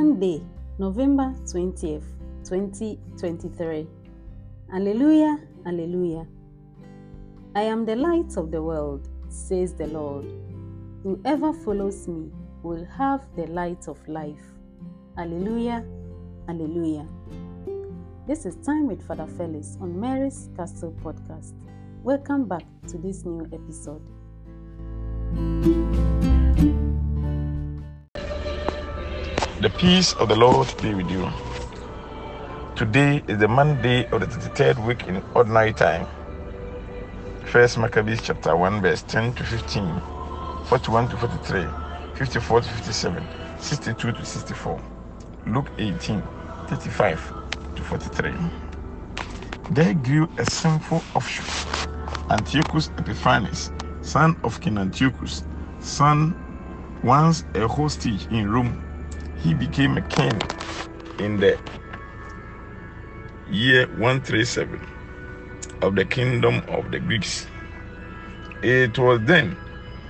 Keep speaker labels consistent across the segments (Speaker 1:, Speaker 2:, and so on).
Speaker 1: Monday, November 20th, 2023. Alleluia, Alleluia. I am the light of the world, says the Lord. Whoever follows me will have the light of life. Alleluia, Alleluia. This is Time with Father Felix on Mary's Castle podcast. Welcome back to this new episode.
Speaker 2: The peace of the Lord be with you. Today is the Monday of the 33rd week in ordinary time. First Maccabees chapter 1, verse 10 to 15, 41 to 43, 54 to 57, 62 to 64. Luke 18, 35 to 43. There grew a sinful offshoot, Antiochus Epiphanes, son of King Antiochus, son once a hostage in Rome he became a king in the year 137 of the kingdom of the Greeks. It was then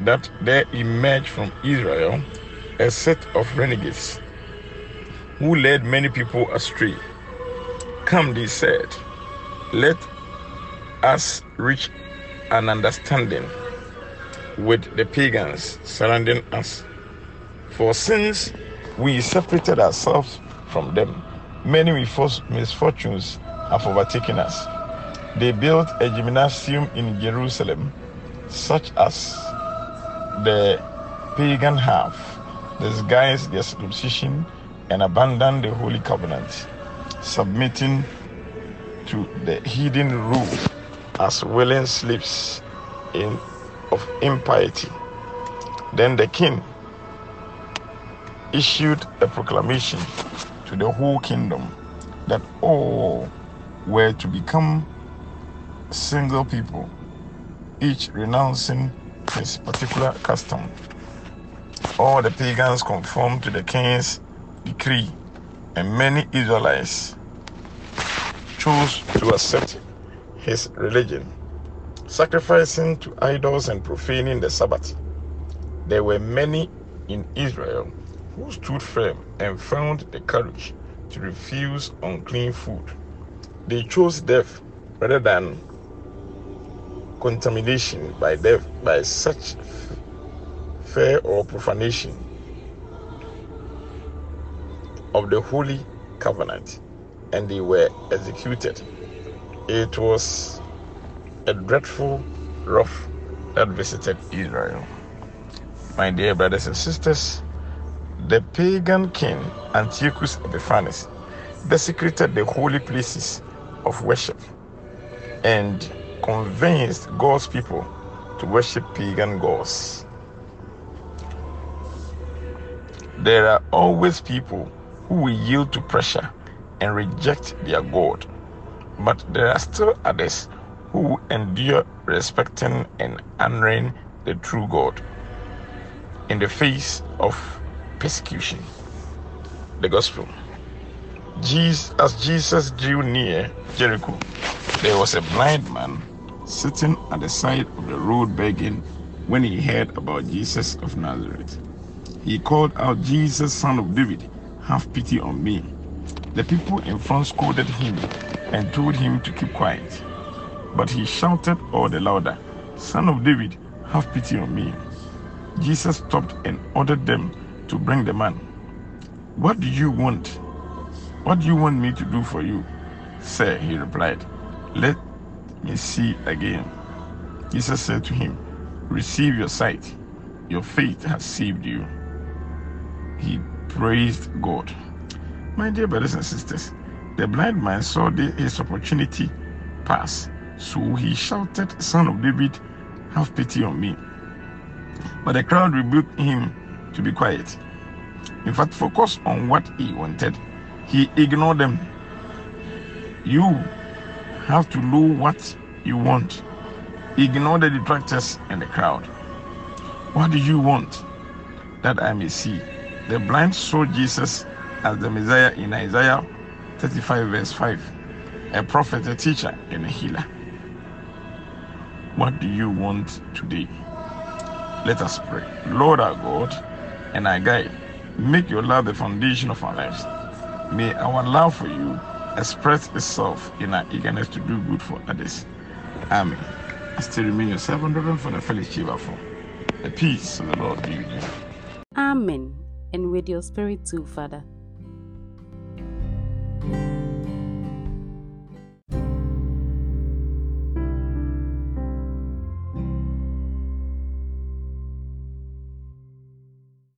Speaker 2: that there emerged from Israel a set of renegades who led many people astray. Come, they said, let us reach an understanding with the pagans surrounding us. For since we separated ourselves from them. Many misfortunes have overtaken us. They built a gymnasium in Jerusalem, such as the pagan have, disguised their circumcision and abandoned the holy covenant, submitting to the hidden rule as willing slaves in, of impiety. Then the king issued a proclamation to the whole kingdom that all were to become single people, each renouncing his particular custom. All the pagans conformed to the king's decree, and many Israelites chose to accept his religion, sacrificing to idols and profaning the Sabbath. There were many in Israel who stood firm and found the courage to refuse unclean food. They chose death rather than contamination by death by such fair or profanation of the holy covenant, and they were executed. It was a dreadful wrath that visited Israel. My dear brothers and sisters, the pagan king Antiochus Epiphanes desecrated the holy places of worship and convinced God's people to worship pagan gods. There are always people who will yield to pressure and reject their God, but there are still others who endure respecting and honoring the true God in the face of persecution. The Gospel. Jesus, as Jesus drew near Jericho, there was a blind man sitting at the side of the road begging when he heard about Jesus of Nazareth. He called out, Jesus, son of David, have pity on me. The people in front scolded him and told him to keep quiet. But he shouted all the louder, Son of David, have pity on me. Jesus stopped and ordered them to bring the man. What do you want? What do you want me to do for you? Sir, he replied, Let me see again. Jesus said to him, Receive your sight. Your faith has saved you. He praised God. My dear brothers and sisters, the blind man saw his opportunity pass, so he shouted, Son of David, have pity on me. But the crowd rebuked him to be quiet. In fact, focus on what he wanted. He ignored them. You have to know what you want. Ignore the detractors and the crowd. What do you want? That I may see. The blind saw Jesus as the Messiah in Isaiah 35, verse 5. A prophet, a teacher, and a healer. What do you want today? Let us pray. Lord our God and our guide, Make your love the foundation of our lives. May our love for you express itself in our eagerness to do good for others. Amen. I still remain your servant, Reverend for the fellowship of the peace of the Lord be with you.
Speaker 1: Amen. And with your spirit too, Father.